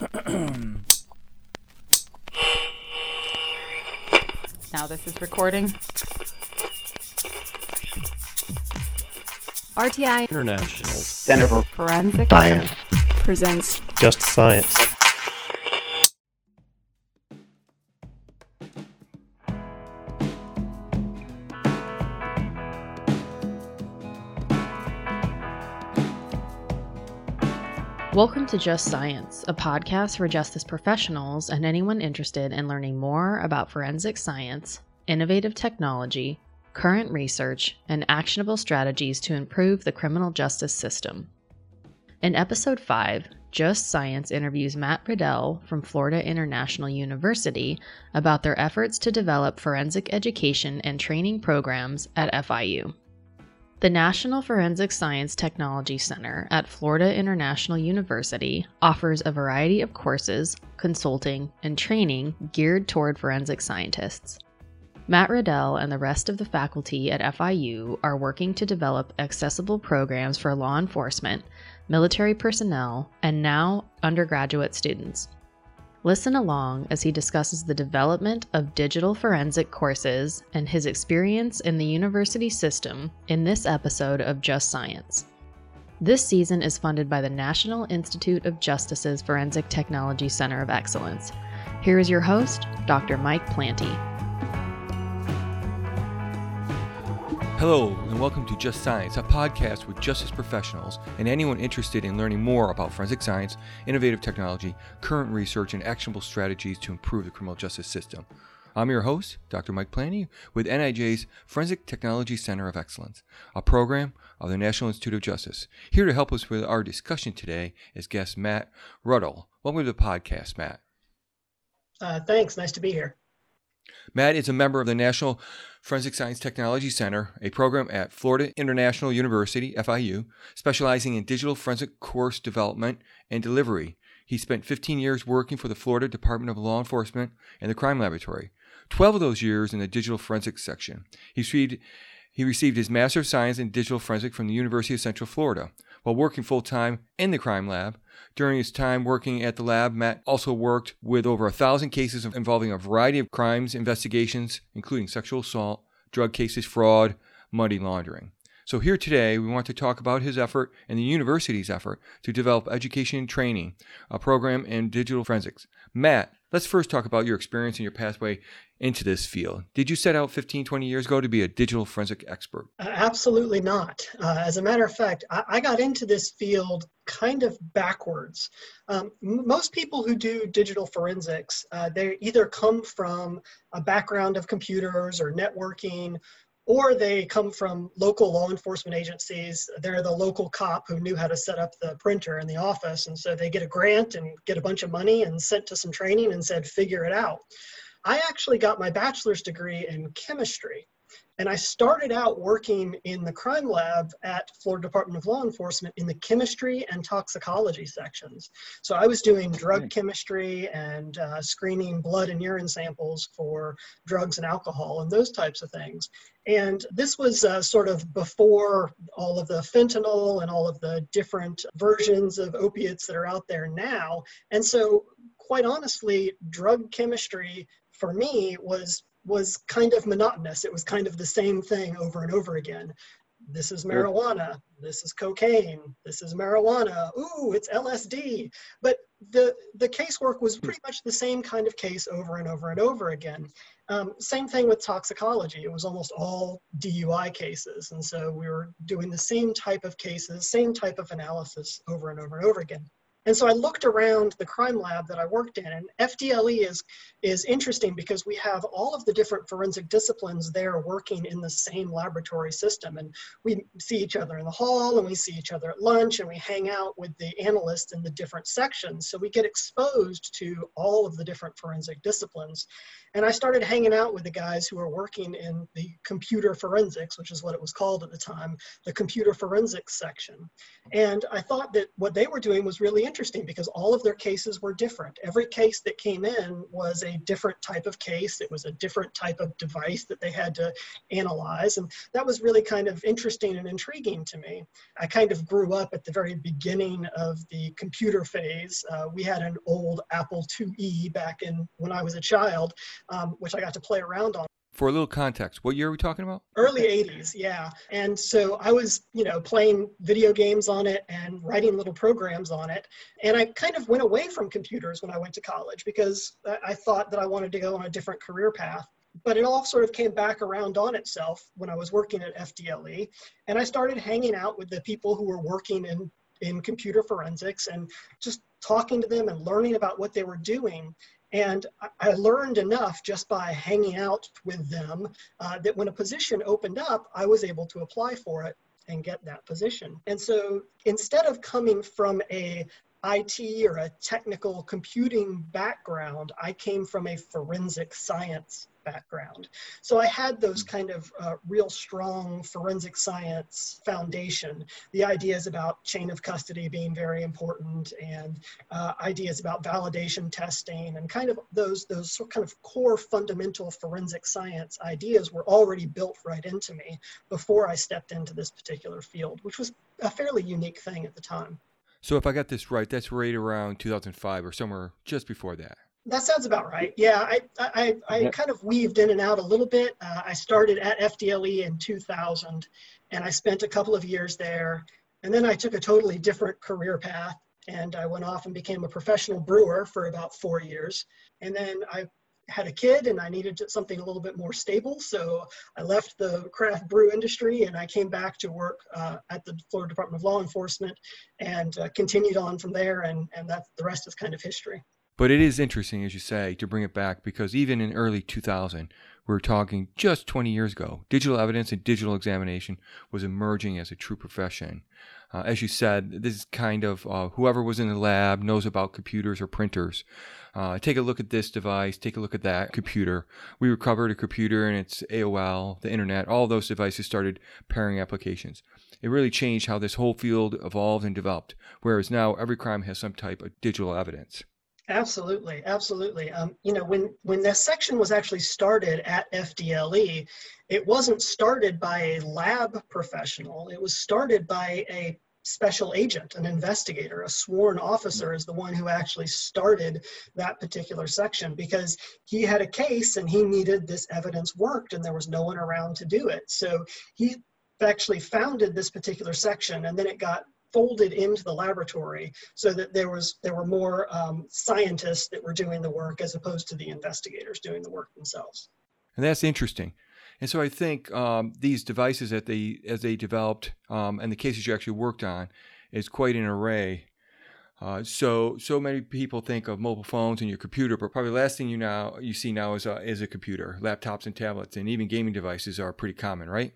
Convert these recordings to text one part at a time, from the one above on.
now this is recording. RTI International Center for Forensic Science. presents Just Science. Welcome to Just Science, a podcast for justice professionals and anyone interested in learning more about forensic science, innovative technology, current research, and actionable strategies to improve the criminal justice system. In episode 5, Just Science interviews Matt Ruddell from Florida International University about their efforts to develop forensic education and training programs at FIU. The National Forensic Science Technology Center at Florida International University offers a variety of courses, consulting, and training geared toward forensic scientists. Matt Ruddell and the rest of the faculty at FIU are working to develop accessible programs for law enforcement, military personnel, and now undergraduate students. Listen along as he discusses the development of digital forensic courses and his experience in the university system in this episode of Just Science. This season is funded by the National Institute of Justice's Forensic Technology Center of Excellence. Here is your host, Dr. Mike Planty. Hello, and welcome to Just Science, a podcast with justice professionals and anyone interested in learning more about forensic science, innovative technology, current research, and actionable strategies to improve the criminal justice system. I'm your host, Dr. Mike Planty, with NIJ's Forensic Technology Center of Excellence, a program of the National Institute of Justice. Here to help us with our discussion today is guest Matt Ruddell. Welcome to the podcast, Matt. Uh, thanks. Nice to be here. Matt is a member of the National Forensic Science Technology Center, a program at Florida International University, FIU, specializing in digital forensic course development and delivery. He spent 15 years working for the Florida Department of Law Enforcement and the Crime Laboratory, 12 of those years in the digital forensics section. He received, he received his Master of Science in Digital Forensics from the University of Central Florida. While working full time in the crime lab, during his time working at the lab, Matt also worked with over a thousand cases involving a variety of crimes investigations, including sexual assault, drug cases, fraud, money laundering. So, here today, we want to talk about his effort and the university's effort to develop education and training, a program in digital forensics. Matt, let's first talk about your experience and your pathway into this field. Did you set out 15, 20 years ago to be a digital forensic expert? Absolutely not. Uh, as a matter of fact, I, I, got into this field kind of backwards. Um, m- most people who do digital forensics, uh, they either come from a background of computers or networking, or they come from local law enforcement agencies. They're the local cop who knew how to set up the printer in the office. And so they get a grant and get a bunch of money and sent to some training and said, figure it out. I actually got my bachelor's degree in chemistry. And I started out working in the crime lab at Florida Department of Law Enforcement in the chemistry and toxicology sections. So I was doing drug chemistry and uh, screening blood and urine samples for drugs and alcohol and those types of things. And this was uh, sort of before all of the fentanyl and all of the different versions of opiates that are out there now. And so, quite honestly, drug chemistry for me was was kind of monotonous. It was kind of the same thing over and over again. This is marijuana. This is cocaine. This is marijuana. Ooh, it's LSD. But the the casework was pretty much the same kind of case over and over and over again. Um, same thing with toxicology. It was almost all DUI cases, and so we were doing the same type of cases, same type of analysis over and over and over again. And so I looked around the crime lab that I worked in, and FDLE is, is interesting because we have all of the different forensic disciplines there working in the same laboratory system. And we see each other in the hall, and we see each other at lunch, and we hang out with the analysts in the different sections. So we get exposed to all of the different forensic disciplines. And I started hanging out with the guys who were working in the computer forensics, which is what it was called at the time, the computer forensics section. And I thought that what they were doing was really interesting interesting because all of their cases were different. Every case that came in was a different type of case. It was a different type of device that they had to analyze. And that was really kind of interesting and intriguing to me. I kind of grew up at the very beginning of the computer phase. Uh, we had an old Apple IIe back in when I was a child, um, which I got to play around on for a little context, what year are we talking about? Early 80s, yeah. And so I was, you know, playing video games on it and writing little programs on it. And I kind of went away from computers when I went to college because I thought that I wanted to go on a different career path. But it all sort of came back around on itself when I was working at FDLE. And I started hanging out with the people who were working in, in computer forensics and just talking to them and learning about what they were doing. And I learned enough just by hanging out with them uh, that when a position opened up, I was able to apply for it and get that position. And so instead of coming from a IT or a technical computing background, I came from a forensic science background. So I had those kind of uh, real strong forensic science foundation. The ideas about chain of custody being very important and uh, ideas about validation testing and kind of those, those kind of core fundamental forensic science ideas were already built right into me before I stepped into this particular field, which was a fairly unique thing at the time. So if I got this right, that's right around 2005 or somewhere just before that. That sounds about right. Yeah, I I, I kind of weaved in and out a little bit. Uh, I started at FDLE in 2000, and I spent a couple of years there, and then I took a totally different career path, and I went off and became a professional brewer for about four years, and then I had a kid and I needed something a little bit more stable. So I left the craft brew industry and I came back to work uh, at the Florida Department of Law Enforcement and uh, continued on from there. And, and that the rest is kind of history. But it is interesting, as you say, to bring it back because even in early 2000, we are talking just 20 years ago, digital evidence and digital examination was emerging as a true profession. Uh, as you said, this is kind of uh, whoever was in the lab knows about computers or printers. Uh, take a look at this device, take a look at that computer. We recovered a computer and its AOL, the internet, all those devices started pairing applications. It really changed how this whole field evolved and developed, whereas now every crime has some type of digital evidence. Absolutely, absolutely. Um, you know, when when this section was actually started at FDLE, it wasn't started by a lab professional. It was started by a special agent, an investigator, a sworn officer is the one who actually started that particular section because he had a case and he needed this evidence worked and there was no one around to do it. So he actually founded this particular section and then it got folded into the laboratory so that there was there were more um, scientists that were doing the work as opposed to the investigators doing the work themselves. And that's interesting. And so I think um, these devices that they as they developed um, and the cases you actually worked on is quite an array. Uh, so so many people think of mobile phones and your computer, but probably the last thing you now you see now is a, is a computer, laptops and tablets, and even gaming devices are pretty common, right?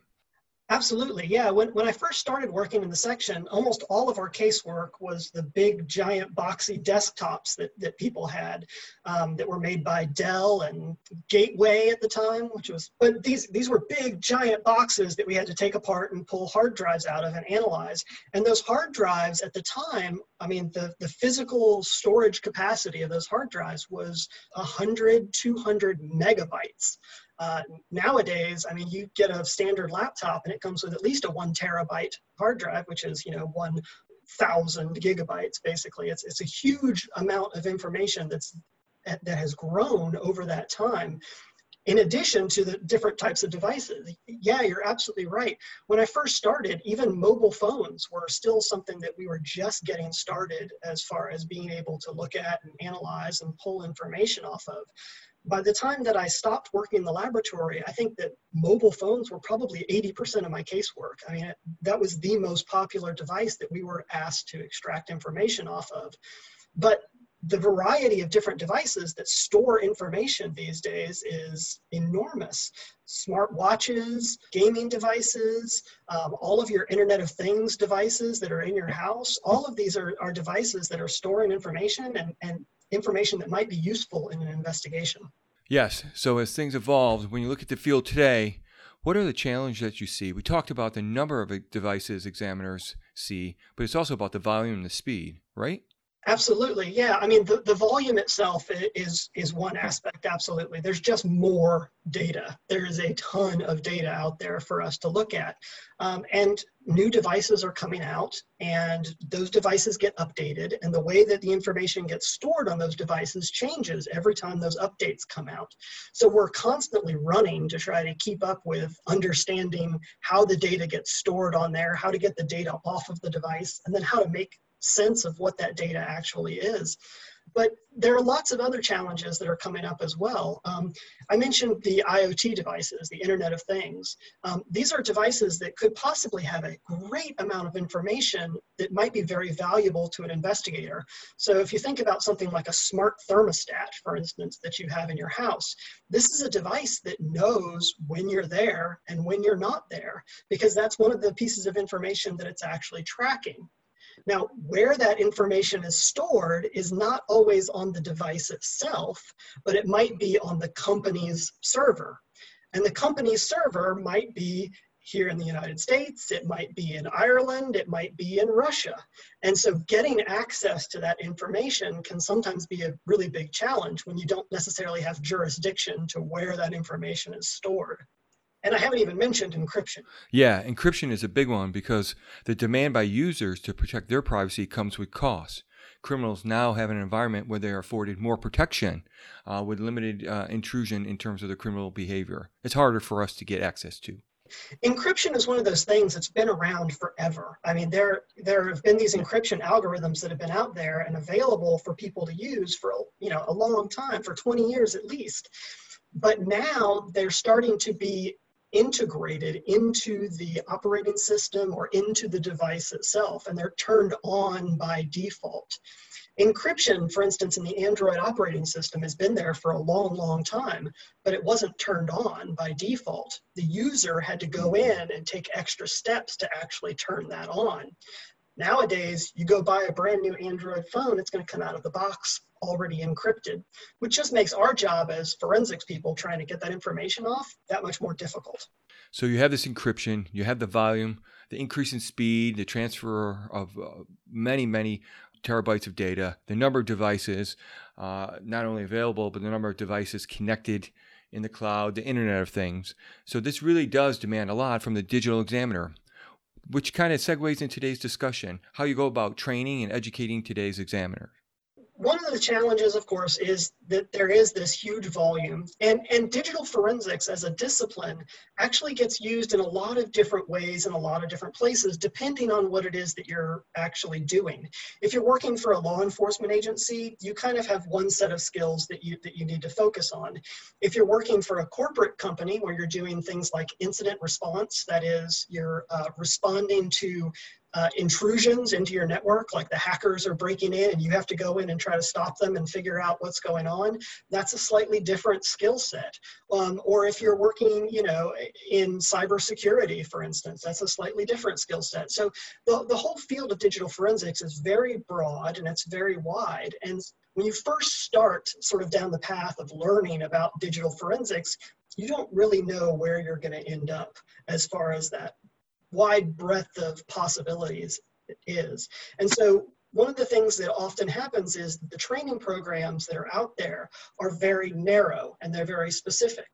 Absolutely, yeah. When, when I first started working in the section, almost all of our casework was the big, giant, boxy desktops that, that people had um, that were made by Dell and Gateway at the time, which was, but these, these were big, giant boxes that we had to take apart and pull hard drives out of and analyze. And those hard drives at the time, I mean, the, the physical storage capacity of those hard drives was 100, 200 megabytes. Uh, nowadays, I mean, you get a standard laptop and it comes with at least a one terabyte hard drive, which is, you know, one thousand gigabytes basically. It's, it's a huge amount of information that's that has grown over that time in addition to the different types of devices. Yeah, you're absolutely right. When I first started, even mobile phones were still something that we were just getting started as far as being able to look at and analyze and pull information off of by the time that I stopped working in the laboratory, I think that mobile phones were probably 80% of my casework. I mean, that was the most popular device that we were asked to extract information off of. But the variety of different devices that store information these days is enormous. Smart watches, gaming devices, um, all of your Internet of Things devices that are in your house, all of these are, are devices that are storing information and, and information that might be useful in an investigation. Yes. So as things evolve, when you look at the field today, what are the challenges that you see? We talked about the number of devices examiners see, but it's also about the volume and the speed, right? Absolutely, yeah. I mean, the, the volume itself is is one aspect. Absolutely, there's just more data. There is a ton of data out there for us to look at, um, and new devices are coming out, and those devices get updated, and the way that the information gets stored on those devices changes every time those updates come out. So we're constantly running to try to keep up with understanding how the data gets stored on there, how to get the data off of the device, and then how to make sense of what that data actually is. But there are lots of other challenges that are coming up as well. Um, I mentioned the IoT devices, the Internet of Things. Um, these are devices that could possibly have a great amount of information that might be very valuable to an investigator. So if you think about something like a smart thermostat, for instance, that you have in your house, this is a device that knows when you're there and when you're not there, because that's one of the pieces of information that it's actually tracking. Now, where that information is stored is not always on the device itself, but it might be on the company's server. And the company's server might be here in the United States, it might be in Ireland, it might be in Russia. And so getting access to that information can sometimes be a really big challenge when you don't necessarily have jurisdiction to where that information is stored. And I haven't even mentioned encryption. Yeah, encryption is a big one because the demand by users to protect their privacy comes with costs. Criminals now have an environment where they are afforded more protection uh, with limited uh, intrusion in terms of their criminal behavior. It's harder for us to get access to. Encryption is one of those things that's been around forever. I mean, there there have been these encryption algorithms that have been out there and available for people to use for you know a long time, for 20 years at least. But now they're starting to be integrated into the operating system or into the device itself, and they're turned on by default. Encryption, for instance, in the Android operating system has been there for a long, long time, but it wasn't turned on by default. The user had to go in and take extra steps to actually turn that on. Nowadays, you go buy a brand new Android phone, it's going to come out of the box already encrypted, which just makes our job as forensics people trying to get that information off that much more difficult. So you have this encryption, you have the volume, the increase in speed, the transfer of uh, many, many terabytes of data, the number of devices, uh, not only available, but the number of devices connected in the cloud, the Internet of Things. So this really does demand a lot from the digital examiner which kind of segues in today's discussion how you go about training and educating today's examiners one of the challenges, of course, is that there is this huge volume. And, and digital forensics as a discipline actually gets used in a lot of different ways in a lot of different places, depending on what it is that you're actually doing. If you're working for a law enforcement agency, you kind of have one set of skills that you, that you need to focus on. If you're working for a corporate company where you're doing things like incident response, that is, you're uh, responding to uh, intrusions into your network, like the hackers are breaking in and you have to go in and try to stop them and figure out what's going on, that's a slightly different skill set. Um, or if you're working, you know, in cybersecurity, for instance, that's a slightly different skill set. So the, the whole field of digital forensics is very broad and it's very wide. And when you first start sort of down the path of learning about digital forensics, you don't really know where you're going to end up as far as that wide breadth of possibilities is. And so one of the things that often happens is the training programs that are out there are very narrow and they're very specific.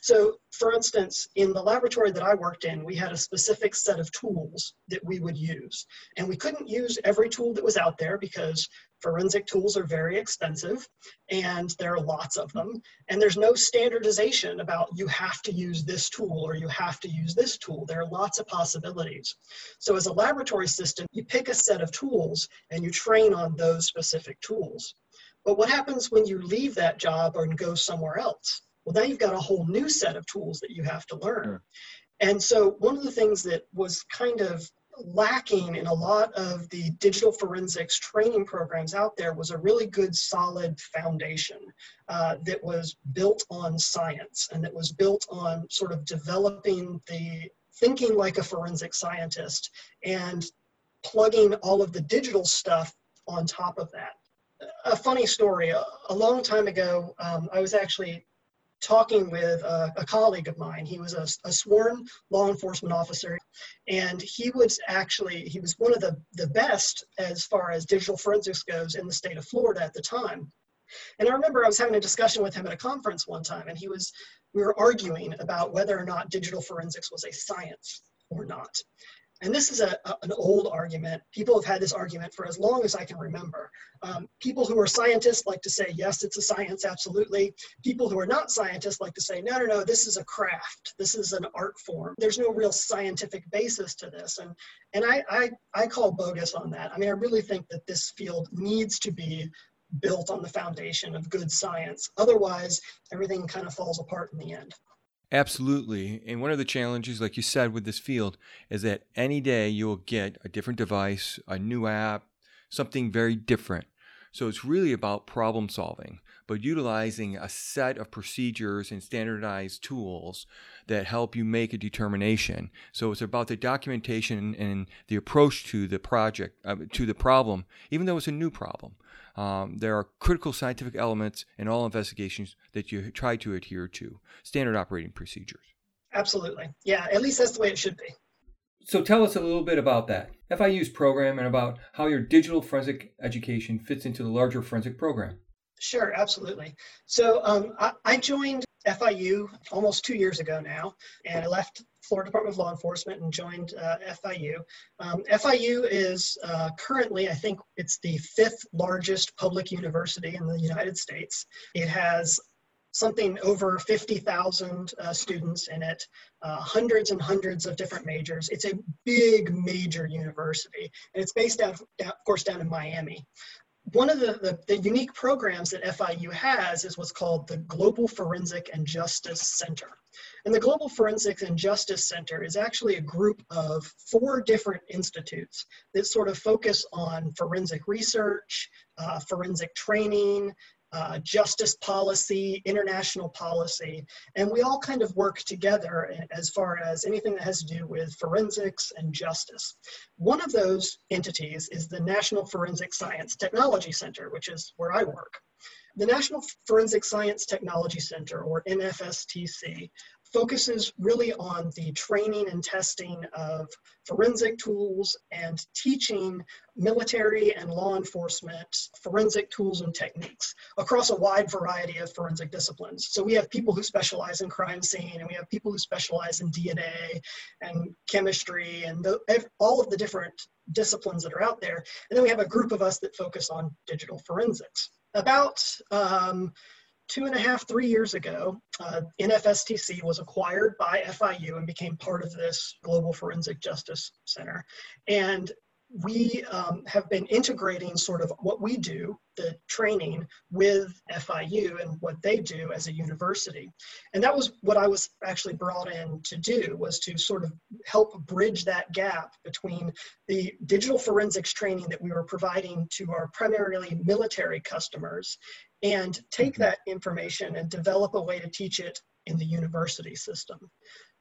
So, for instance, in the laboratory that I worked in, we had a specific set of tools that we would use. And we couldn't use every tool that was out there because Forensic tools are very expensive and there are lots of them. And there's no standardization about you have to use this tool or you have to use this tool. There are lots of possibilities. So as a laboratory system, you pick a set of tools and you train on those specific tools. But what happens when you leave that job and go somewhere else? Well, now you've got a whole new set of tools that you have to learn. And so one of the things that was kind of lacking in a lot of the digital forensics training programs out there was a really good solid foundation uh, that was built on science and that was built on sort of developing the thinking like a forensic scientist and plugging all of the digital stuff on top of that. A funny story, a, long time ago, um, I was actually talking with a, a colleague of mine. He was a, a, sworn law enforcement officer, and he was actually he was one of the the best as far as digital forensics goes in the state of Florida at the time. And I remember I was having a discussion with him at a conference one time, and he was we were arguing about whether or not digital forensics was a science or not. And this is a, a, an old argument. People have had this argument for as long as I can remember. Um, people who are scientists like to say, yes, it's a science, absolutely. People who are not scientists like to say, no, no, no, this is a craft. This is an art form. There's no real scientific basis to this. And, and I, I, I call bogus on that. I mean, I really think that this field needs to be built on the foundation of good science. Otherwise, everything kind of falls apart in the end. Absolutely. And one of the challenges, like you said, with this field is that any day you will get a different device, a new app, something very different. So it's really about problem solving, but utilizing a set of procedures and standardized tools that help you make a determination. So it's about the documentation and the approach to the project, uh, to the problem, even though it's a new problem. Um, there are critical scientific elements in all investigations that you try to adhere to, standard operating procedures. Absolutely. Yeah, at least that's the way it should be. So tell us a little bit about that. FIU's program and about how your digital forensic education fits into the larger forensic program. Sure, absolutely. So um, I, I, joined FIU almost two years ago now, and I left Florida Department of Law Enforcement and joined uh, FIU. Um, FIU is uh, currently, I think it's the fifth largest public university in the United States. It has something over 50,000 uh, students in it, uh, hundreds and hundreds of different majors. It's a big major university, and it's based out, of, of course, down in Miami one of the, the, the, unique programs that FIU has is what's called the Global Forensic and Justice Center. And the Global Forensics and Justice Center is actually a group of four different institutes that sort of focus on forensic research, uh, forensic training, uh, justice policy, international policy, and we all kind of work together as far as anything that has to do with forensics and justice. One of those entities is the National Forensic Science Technology Center, which is where I work. The National Forensic Science Technology Center, or NFSTC, focuses really on the training and testing of forensic tools and teaching military and law enforcement forensic tools and techniques across a wide variety of forensic disciplines. So we have people who specialize in crime scene, and we have people who specialize in DNA and chemistry and the, all of the different disciplines that are out there. And then we have a group of us that focus on digital forensics. About um, two and a half, three years ago, uh, NFSTC was acquired by FIU and became part of this Global Forensic Justice Center. And we um, have been integrating sort of what we do, the training, with FIU and what they do as a university. And that was what I was actually brought in to do, was to sort of help bridge that gap between the digital forensics training that we were providing to our primarily military customers and take mm-hmm. that information and develop a way to teach it in the university system.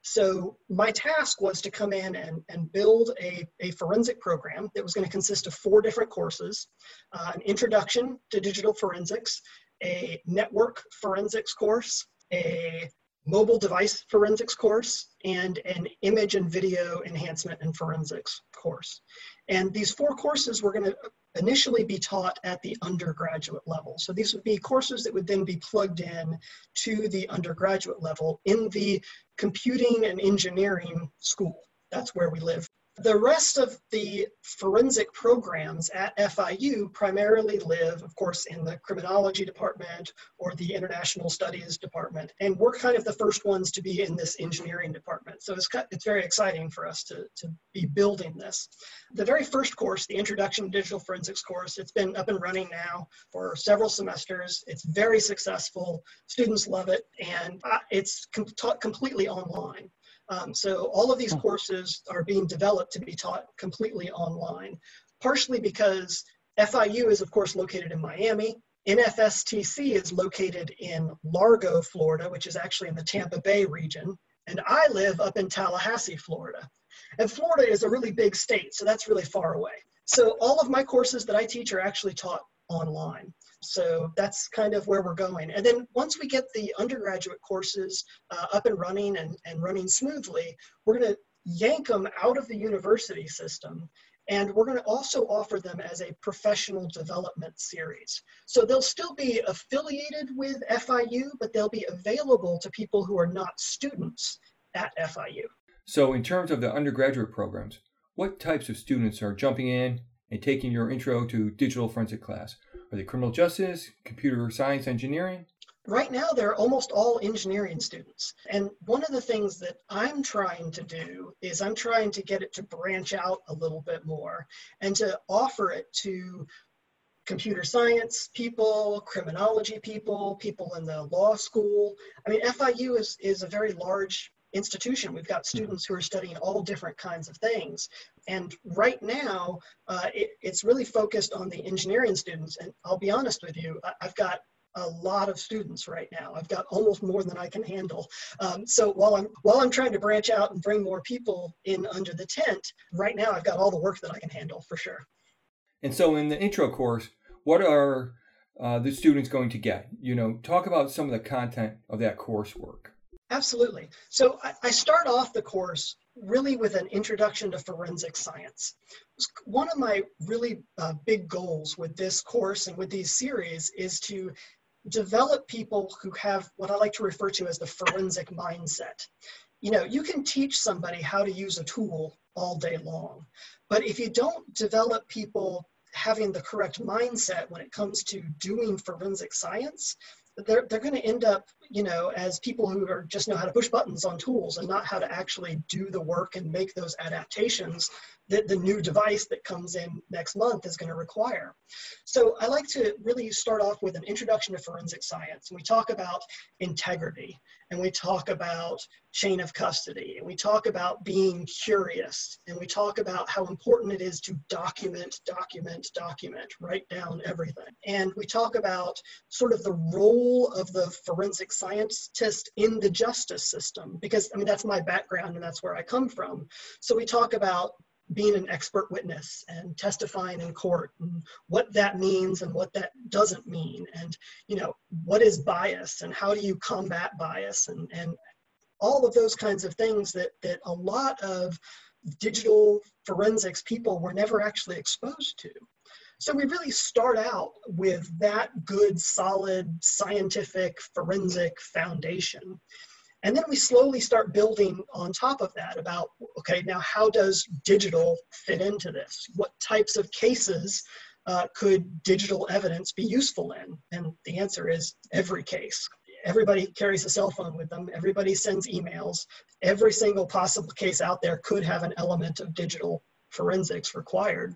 So my task was to come in and, and build a, a forensic program that was going to consist of four different courses, uh, an introduction to digital forensics, a network forensics course, a mobile device forensics course, and an image and video enhancement and forensics course. And these four courses were going to initially be taught at the undergraduate level. So these would be courses that would then be plugged in to the undergraduate level in the computing and engineering school. That's where we live the rest of the forensic programs at FIU primarily live, of course, in the criminology department or the international studies department. And we're kind of the first ones to be in this engineering department. So it's, it's very exciting for us to, to be building this. The very first course, the Introduction to Digital Forensics course, it's been up and running now for several semesters. It's very successful. Students love it. And uh, it's com taught completely online. Um, so all of these hmm. courses are being developed to be taught completely online, partially because FIU is of course located in Miami. NFSTC is located in Largo, Florida, which is actually in the Tampa Bay region. And I live up in Tallahassee, Florida. And Florida is a really big state, so that's really far away. So all of my courses that I teach are actually taught online. So that's kind of where we're going. And then once we get the undergraduate courses uh, up and running and, and running smoothly, we're going to yank them out of the university system and we're going to also offer them as a professional development series. So they'll still be affiliated with FIU, but they'll be available to people who are not students at FIU. So, in terms of the undergraduate programs, what types of students are jumping in and taking your intro to digital forensic class? Are they criminal justice, computer science, engineering? Right now, they're almost all engineering students. And one of the things that I'm trying to do is I'm trying to get it to branch out a little bit more and to offer it to computer science people, criminology people, people in the law school. I mean, FIU is, is a very large institution. We've got mm-hmm. students who are studying all different kinds of things. And right now, uh, it, it's really focused on the engineering students. And I'll be honest with you, I, I've got a lot of students right now. I've got almost more than I can handle. Um, so while I'm while I'm trying to branch out and bring more people in under the tent, right now I've got all the work that I can handle for sure. And so in the intro course, what are uh, the students going to get? You know, talk about some of the content of that coursework. Absolutely. So I, I start off the course really with an introduction to forensic science. One of my really uh, big goals with this course and with these series is to develop people who have what I like to refer to as the forensic mindset. You know, you can teach somebody how to use a tool all day long, but if you don't develop people having the correct mindset when it comes to doing forensic science, they're, they're going to end up, you know, as people who are just know how to push buttons on tools and not how to actually do the work and make those adaptations that the new device that comes in next month is going to require. So I like to really start off with an introduction to forensic science. And we talk about integrity and we talk about chain of custody and we talk about being curious and we talk about how important it is to document, document, document, write down everything. And we talk about sort of the role of the forensic scientist in the justice system because I mean that's my background and that's where I come from. So we talk about being an expert witness and testifying in court and what that means and what that doesn't mean and you know what is bias and how do you combat bias and and all of those kinds of things that that a lot of digital forensics people were never actually exposed to. So we really start out with that good solid scientific forensic foundation and then we slowly start building on top of that about, okay, now how does digital fit into this? What types of cases uh, could digital evidence be useful in? And the answer is every case. Everybody carries a cell phone with them. Everybody sends emails. Every single possible case out there could have an element of digital forensics required.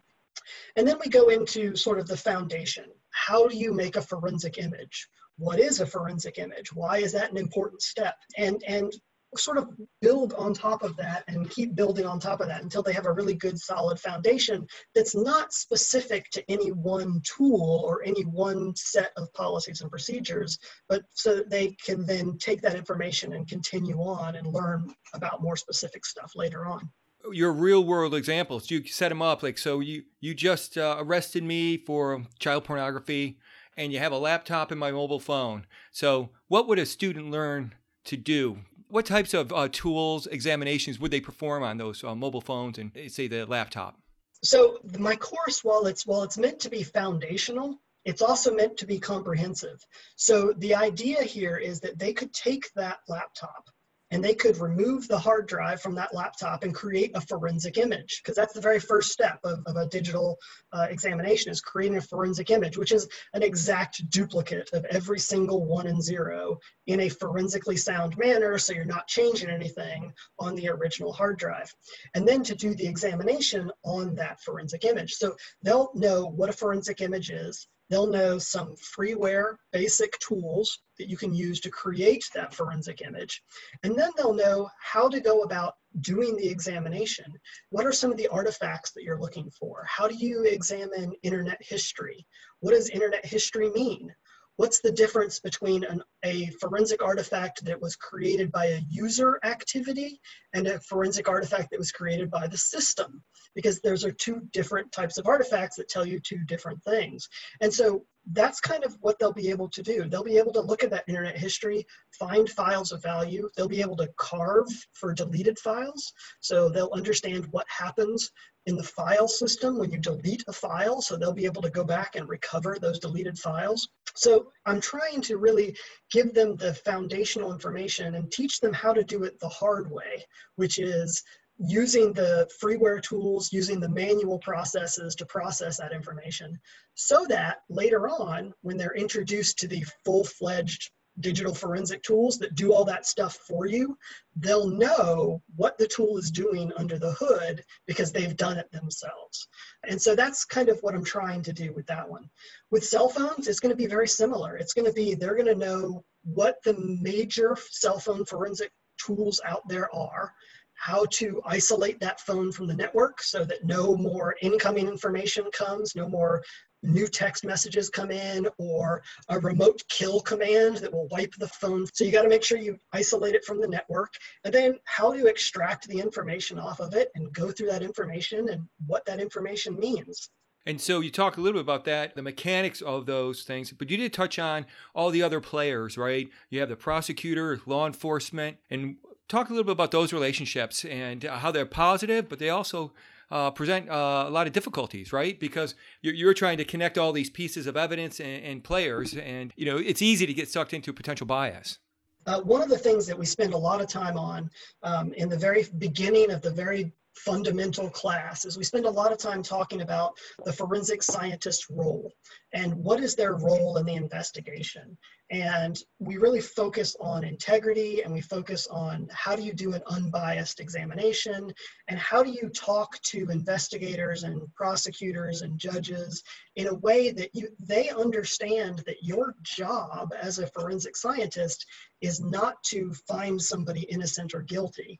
And then we go into sort of the foundation. How do you make a forensic image? What is a forensic image? Why is that an important step? And, and sort of build on top of that and keep building on top of that until they have a really good solid foundation that's not specific to any one tool or any one set of policies and procedures, but so that they can then take that information and continue on and learn about more specific stuff later on your real world examples you set them up like so you you just uh, arrested me for child pornography and you have a laptop and my mobile phone. So, what would a student learn to do? What types of uh, tools, examinations would they perform on those uh, mobile phones and say the laptop? So, my course, while it's while it's meant to be foundational, it's also meant to be comprehensive. So, the idea here is that they could take that laptop and they could remove the hard drive from that laptop and create a forensic image because that's the very first step of, of a digital uh, examination is creating a forensic image which is an exact duplicate of every single one and zero in a forensically sound manner so you're not changing anything on the original hard drive. And then to do the examination on that forensic image. So they'll know what a forensic image is they'll know some freeware basic tools that you can use to create that forensic image. And then they'll know how to go about doing the examination. What are some of the artifacts that you're looking for? How do you examine internet history? What does internet history mean? What's the difference between an, a forensic artifact that was created by a user activity and a forensic artifact that was created by the system? Because those are two different types of artifacts that tell you two different things. And so that's kind of what they'll be able to do. They'll be able to look at that internet history, find files of value. They'll be able to carve for deleted files. So they'll understand what happens in the file system when you delete a file. So they'll be able to go back and recover those deleted files. So I'm trying to really give them the foundational information and teach them how to do it the hard way, which is using the freeware tools, using the manual processes to process that information so that later on, when they're introduced to the full-fledged digital forensic tools that do all that stuff for you, they'll know what the tool is doing under the hood because they've done it themselves. And so that's kind of what I'm trying to do with that one. With cell phones, it's going to be very similar. It's going to be, they're going to know what the major cell phone forensic tools out there are how to isolate that phone from the network so that no more incoming information comes, no more new text messages come in or a remote kill command that will wipe the phone. So you got to make sure you isolate it from the network and then how do you extract the information off of it and go through that information and what that information means. And so you talk a little bit about that, the mechanics of those things, but you did touch on all the other players, right? You have the prosecutor, law enforcement, and talk a little bit about those relationships and how they're positive, but they also uh, present uh, a lot of difficulties, right? Because you're, you're, trying to connect all these pieces of evidence and, and, players, and you know it's easy to get sucked into potential bias. Uh, one of the things that we spend a lot of time on um, in the very beginning of the very fundamental class is we spend a lot of time talking about the forensic scientist role and what is their role in the investigation. And we really focus on integrity and we focus on how do you do an unbiased examination and how do you talk to investigators and prosecutors and judges in a way that you they understand that your job as a forensic scientist is not to find somebody innocent or guilty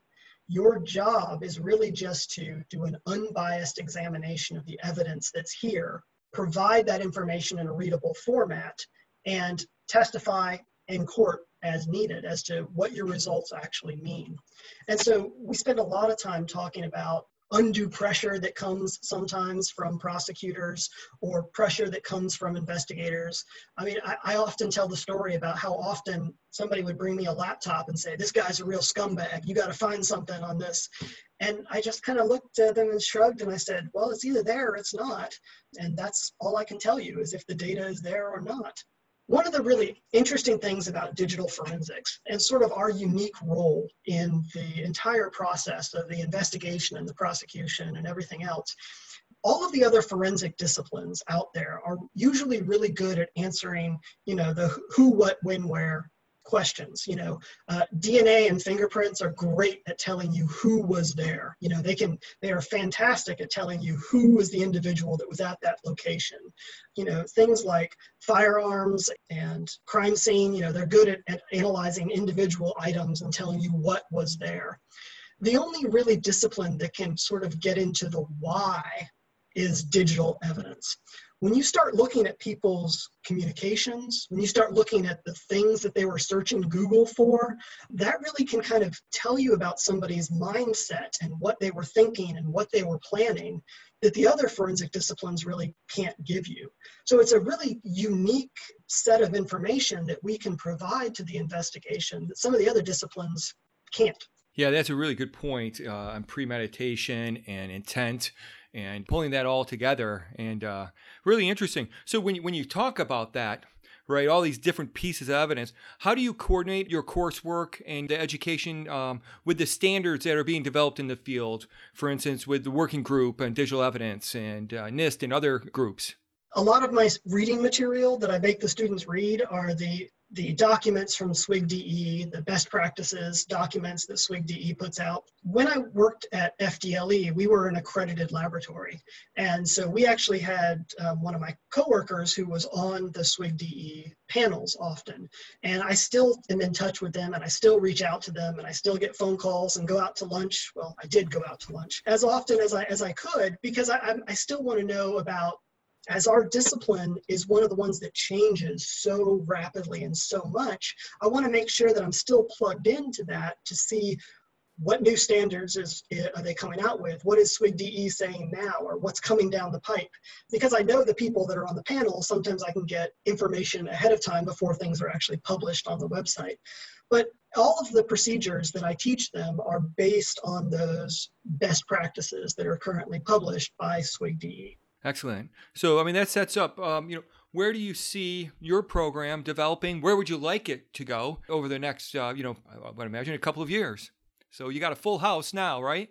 your job is really just to do an unbiased examination of the evidence that's here, provide that information in a readable format, and testify in court as needed as to what your results actually mean. And so we spend a lot of time talking about undue pressure that comes sometimes from prosecutors or pressure that comes from investigators. I mean, I, I, often tell the story about how often somebody would bring me a laptop and say, This guy's a real scumbag. You got to find something on this. And I just kind of looked at them and shrugged and I said, Well, it's either there or it's not. And that's all I can tell you is if the data is there or not. One of the really interesting things about digital forensics and sort of our unique role in the entire process of the investigation and the prosecution and everything else, all of the other forensic disciplines out there are usually really good at answering, you know, the who, what, when, where questions. You know, uh, DNA and fingerprints are great at telling you who was there. You know, they can they are fantastic at telling you who was the individual that was at that location. You know, things like firearms and crime scene. You know, they're good at, at analyzing individual items and telling you what was there. The only really discipline that can sort of get into the why is digital evidence when you start looking at people's communications, when you start looking at the things that they were searching Google for, that really can kind of tell you about somebody's mindset and what they were thinking and what they were planning that the other forensic disciplines really can't give you. So it's a really unique set of information that we can provide to the investigation that some of the other disciplines can't. Yeah, that's a really good point uh, on premeditation and intent and pulling that all together and uh, really interesting. So when when you talk about that, right, all these different pieces of evidence, how do you coordinate your coursework and the education um, with the standards that are being developed in the field? For instance, with the working group and digital evidence and uh, NIST and other groups. A lot of my reading material that I make the students read are the the documents from SWGDE, the best practices documents that SWGDE puts out. When I worked at FDLE, we were an accredited laboratory. And so we actually had um, one of my coworkers who was on the SWGDE panels often. And I still am in touch with them and I still reach out to them and I still get phone calls and go out to lunch. Well, I did go out to lunch as often as I, as I could because I, I still want to know about as our discipline is one of the ones that changes so rapidly and so much, I want to make sure that I'm still plugged into that to see what new standards is, are they coming out with? What is SWGDE saying now, or what's coming down the pipe? Because I know the people that are on the panel, sometimes I can get information ahead of time before things are actually published on the website. But all of the procedures that I teach them are based on those best practices that are currently published by SWGDE. Excellent. So, I mean, that sets up, um, you know, where do you see your program developing? Where would you like it to go over the next, uh, you know, I would imagine a couple of years? So you got a full house now, right?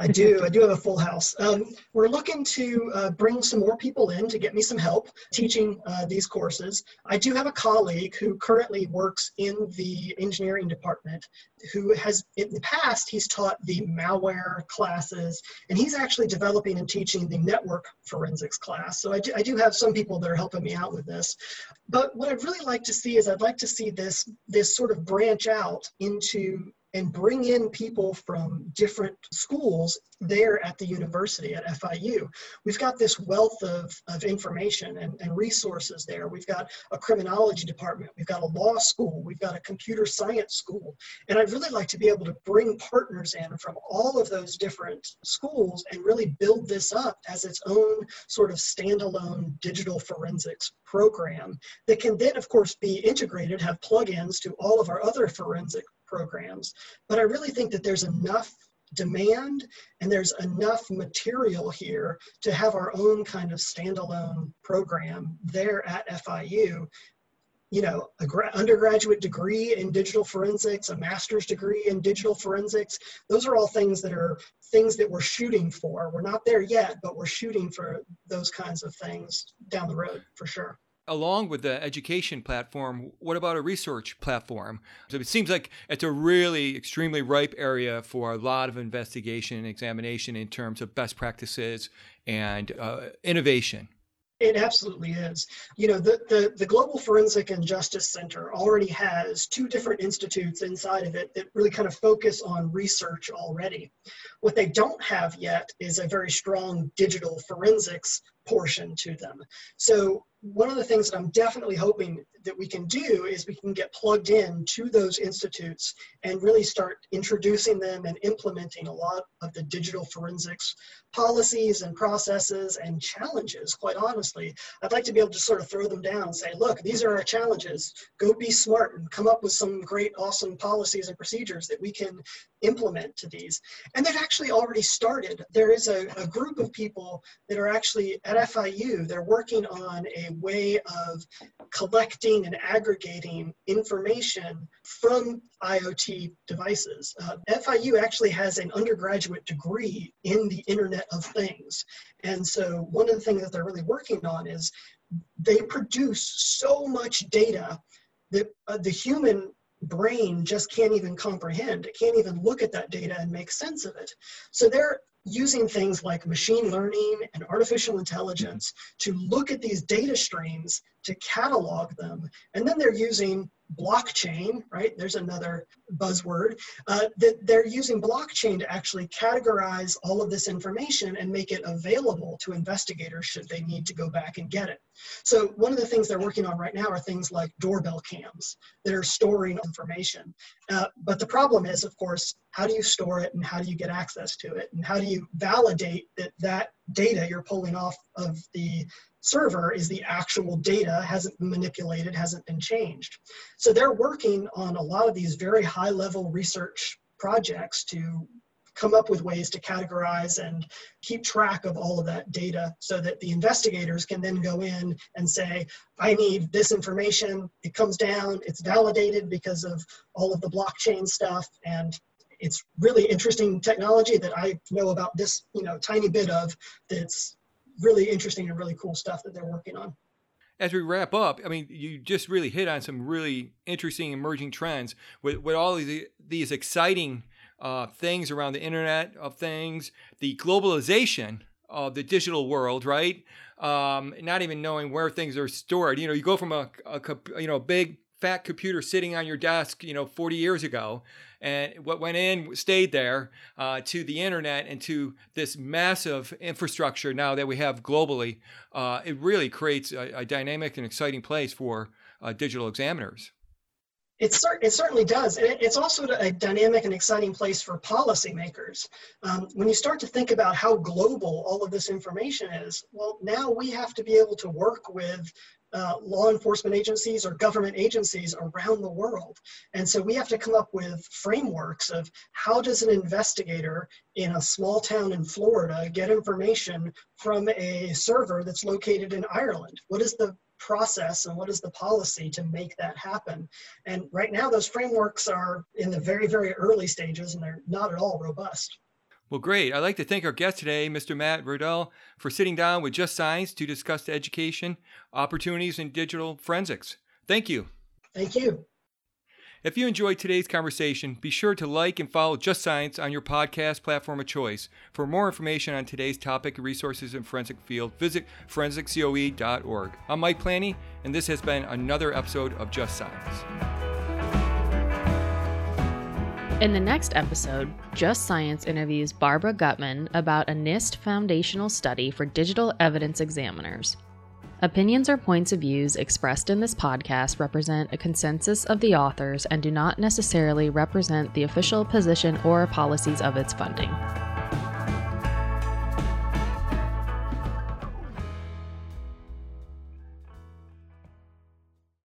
I do. I do have a full house. Um, we're looking to uh, bring some more people in to get me some help teaching uh, these courses. I do have a colleague who currently works in the engineering department who has, in the past, he's taught the malware classes, and he's actually developing and teaching the network forensics class. So I do, I do have some people that are helping me out with this. But what I'd really like to see is I'd like to see this, this sort of branch out into and bring in people from different schools there at the university at FIU. We've got this wealth of, of information and, and resources there. We've got a criminology department, we've got a law school, we've got a computer science school. And I'd really like to be able to bring partners in from all of those different schools and really build this up as its own sort of standalone digital forensics program that can then, of course, be integrated, have plugins to all of our other forensic programs. But I really think that there's enough demand and there's enough material here to have our own kind of standalone program there at FIU. You know, a gra- undergraduate degree in digital forensics, a master's degree in digital forensics. Those are all things that are things that we're shooting for. We're not there yet, but we're shooting for those kinds of things down the road for sure along with the education platform, what about a research platform? So it seems like it's a really extremely ripe area for a lot of investigation and examination in terms of best practices and uh, innovation. It absolutely is. You know, the, the, the, Global Forensic and Justice Center already has two different institutes inside of it that really kind of focus on research already. What they don't have yet is a very strong digital forensics portion to them. So one of the things that I'm definitely hoping that we can do is we can get plugged in to those institutes and really start introducing them and implementing a lot of the digital forensics policies and processes and challenges, quite honestly. I'd like to be able to sort of throw them down and say, look, these are our challenges. Go be smart and come up with some great, awesome policies and procedures that we can implement to these. And they've actually already started. There is a, a group of people that are actually at FIU, they're working on a way of collecting and aggregating information from IoT devices. Uh, FIU actually has an undergraduate degree in the Internet of Things. And so one of the things that they're really working on is they produce so much data that uh, the human brain just can't even comprehend. It can't even look at that data and make sense of it. So they're using things like machine learning and artificial intelligence to look at these data streams to catalog them. And then they're using blockchain, right? There's another buzzword, uh, that they're using blockchain to actually categorize all of this information and make it available to investigators should they need to go back and get it. So one of the things they're working on right now are things like doorbell cams that are storing information. Uh, but the problem is, of course, how do you store it and how do you get access to it? And how do you validate that that data you're pulling off of the server is the actual data, hasn't been manipulated, hasn't been changed. So they're working on a lot of these very high level research projects to come up with ways to categorize and keep track of all of that data so that the investigators can then go in and say, I need this information. It comes down, it's validated because of all of the blockchain stuff. And it's really interesting technology that I know about this, you know, tiny bit of that's really interesting and really cool stuff that they're working on. As we wrap up, I mean, you just really hit on some really interesting emerging trends with, with all the, these exciting uh, things around the Internet of Things, the globalization of the digital world, right? Um, not even knowing where things are stored. You know, you go from a, a you know big fat computer sitting on your desk, you know, 40 years ago, and what went in stayed there uh, to the internet and to this massive infrastructure now that we have globally. Uh, it really creates a, a, dynamic and exciting place for uh, digital examiners. It, cer- it certainly does. it's also a dynamic and exciting place for policymakers. Um, when you start to think about how global all of this information is, well, now we have to be able to work with uh, law enforcement agencies or government agencies around the world. And so we have to come up with frameworks of how does an investigator in a small town in Florida get information from a server that's located in Ireland? What is the process and what is the policy to make that happen? And right now, those frameworks are in the very, very early stages and they're not at all robust. Well, great. I'd like to thank our guest today, Mr. Matt Ruddell, for sitting down with Just Science to discuss the education opportunities in digital forensics. Thank you. Thank you. If you enjoyed today's conversation, be sure to like and follow Just Science on your podcast platform of choice. For more information on today's topic and resources in forensic field, visit forensiccoe.org. I'm Mike Planty, and this has been another episode of Just Science. In the next episode, Just Science interviews Barbara Guttman about a NIST foundational study for digital evidence examiners. Opinions or points of views expressed in this podcast represent a consensus of the authors and do not necessarily represent the official position or policies of its funding.